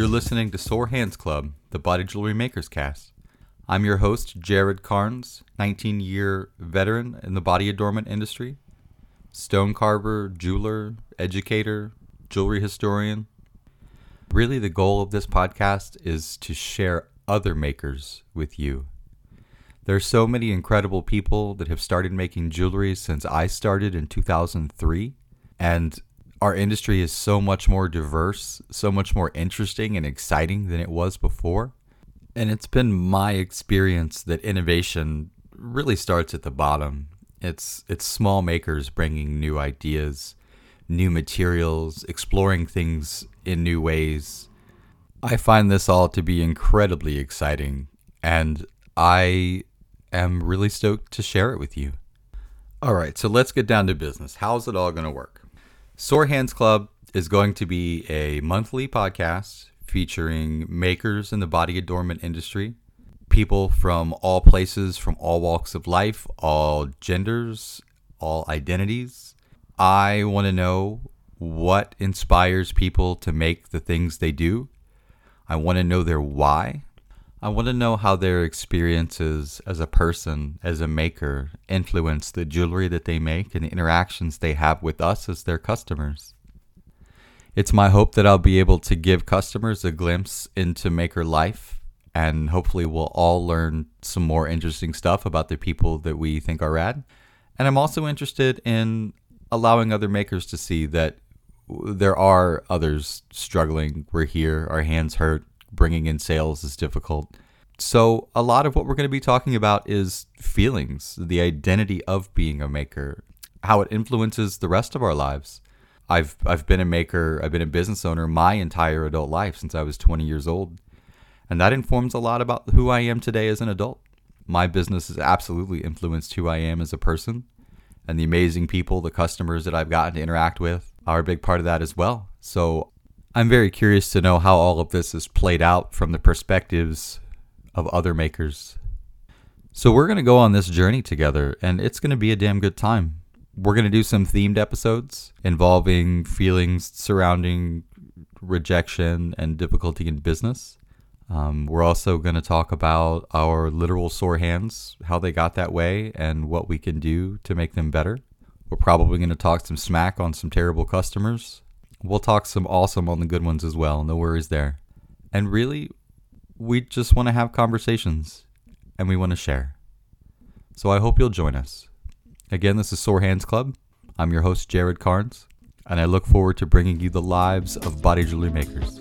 You're listening to Sore Hands Club, the Body Jewelry Makers Cast. I'm your host, Jared Karnes, 19 year veteran in the body adornment industry, stone carver, jeweler, educator, jewelry historian. Really, the goal of this podcast is to share other makers with you. There are so many incredible people that have started making jewelry since I started in 2003. And our industry is so much more diverse, so much more interesting and exciting than it was before. And it's been my experience that innovation really starts at the bottom. It's it's small makers bringing new ideas, new materials, exploring things in new ways. I find this all to be incredibly exciting and I am really stoked to share it with you. All right, so let's get down to business. How's it all going to work? Sore Hands Club is going to be a monthly podcast featuring makers in the body adornment industry, people from all places, from all walks of life, all genders, all identities. I want to know what inspires people to make the things they do. I want to know their why. I want to know how their experiences as a person, as a maker, influence the jewelry that they make and the interactions they have with us as their customers. It's my hope that I'll be able to give customers a glimpse into maker life, and hopefully, we'll all learn some more interesting stuff about the people that we think are rad. And I'm also interested in allowing other makers to see that there are others struggling. We're here, our hands hurt, bringing in sales is difficult. So, a lot of what we're going to be talking about is feelings, the identity of being a maker, how it influences the rest of our lives. I've I've been a maker, I've been a business owner my entire adult life since I was 20 years old. And that informs a lot about who I am today as an adult. My business has absolutely influenced who I am as a person, and the amazing people, the customers that I've gotten to interact with are a big part of that as well. So, I'm very curious to know how all of this is played out from the perspectives of other makers. So we're going to go on this journey together, and it's going to be a damn good time. We're going to do some themed episodes involving feelings surrounding rejection and difficulty in business. Um, we're also going to talk about our literal sore hands, how they got that way, and what we can do to make them better. We're probably going to talk some smack on some terrible customers. We'll talk some awesome on the good ones as well. No worries there. And really, we just want to have conversations and we want to share. So I hope you'll join us. Again, this is Sore Hands Club. I'm your host, Jared Karnes, and I look forward to bringing you the lives of body jewelry makers.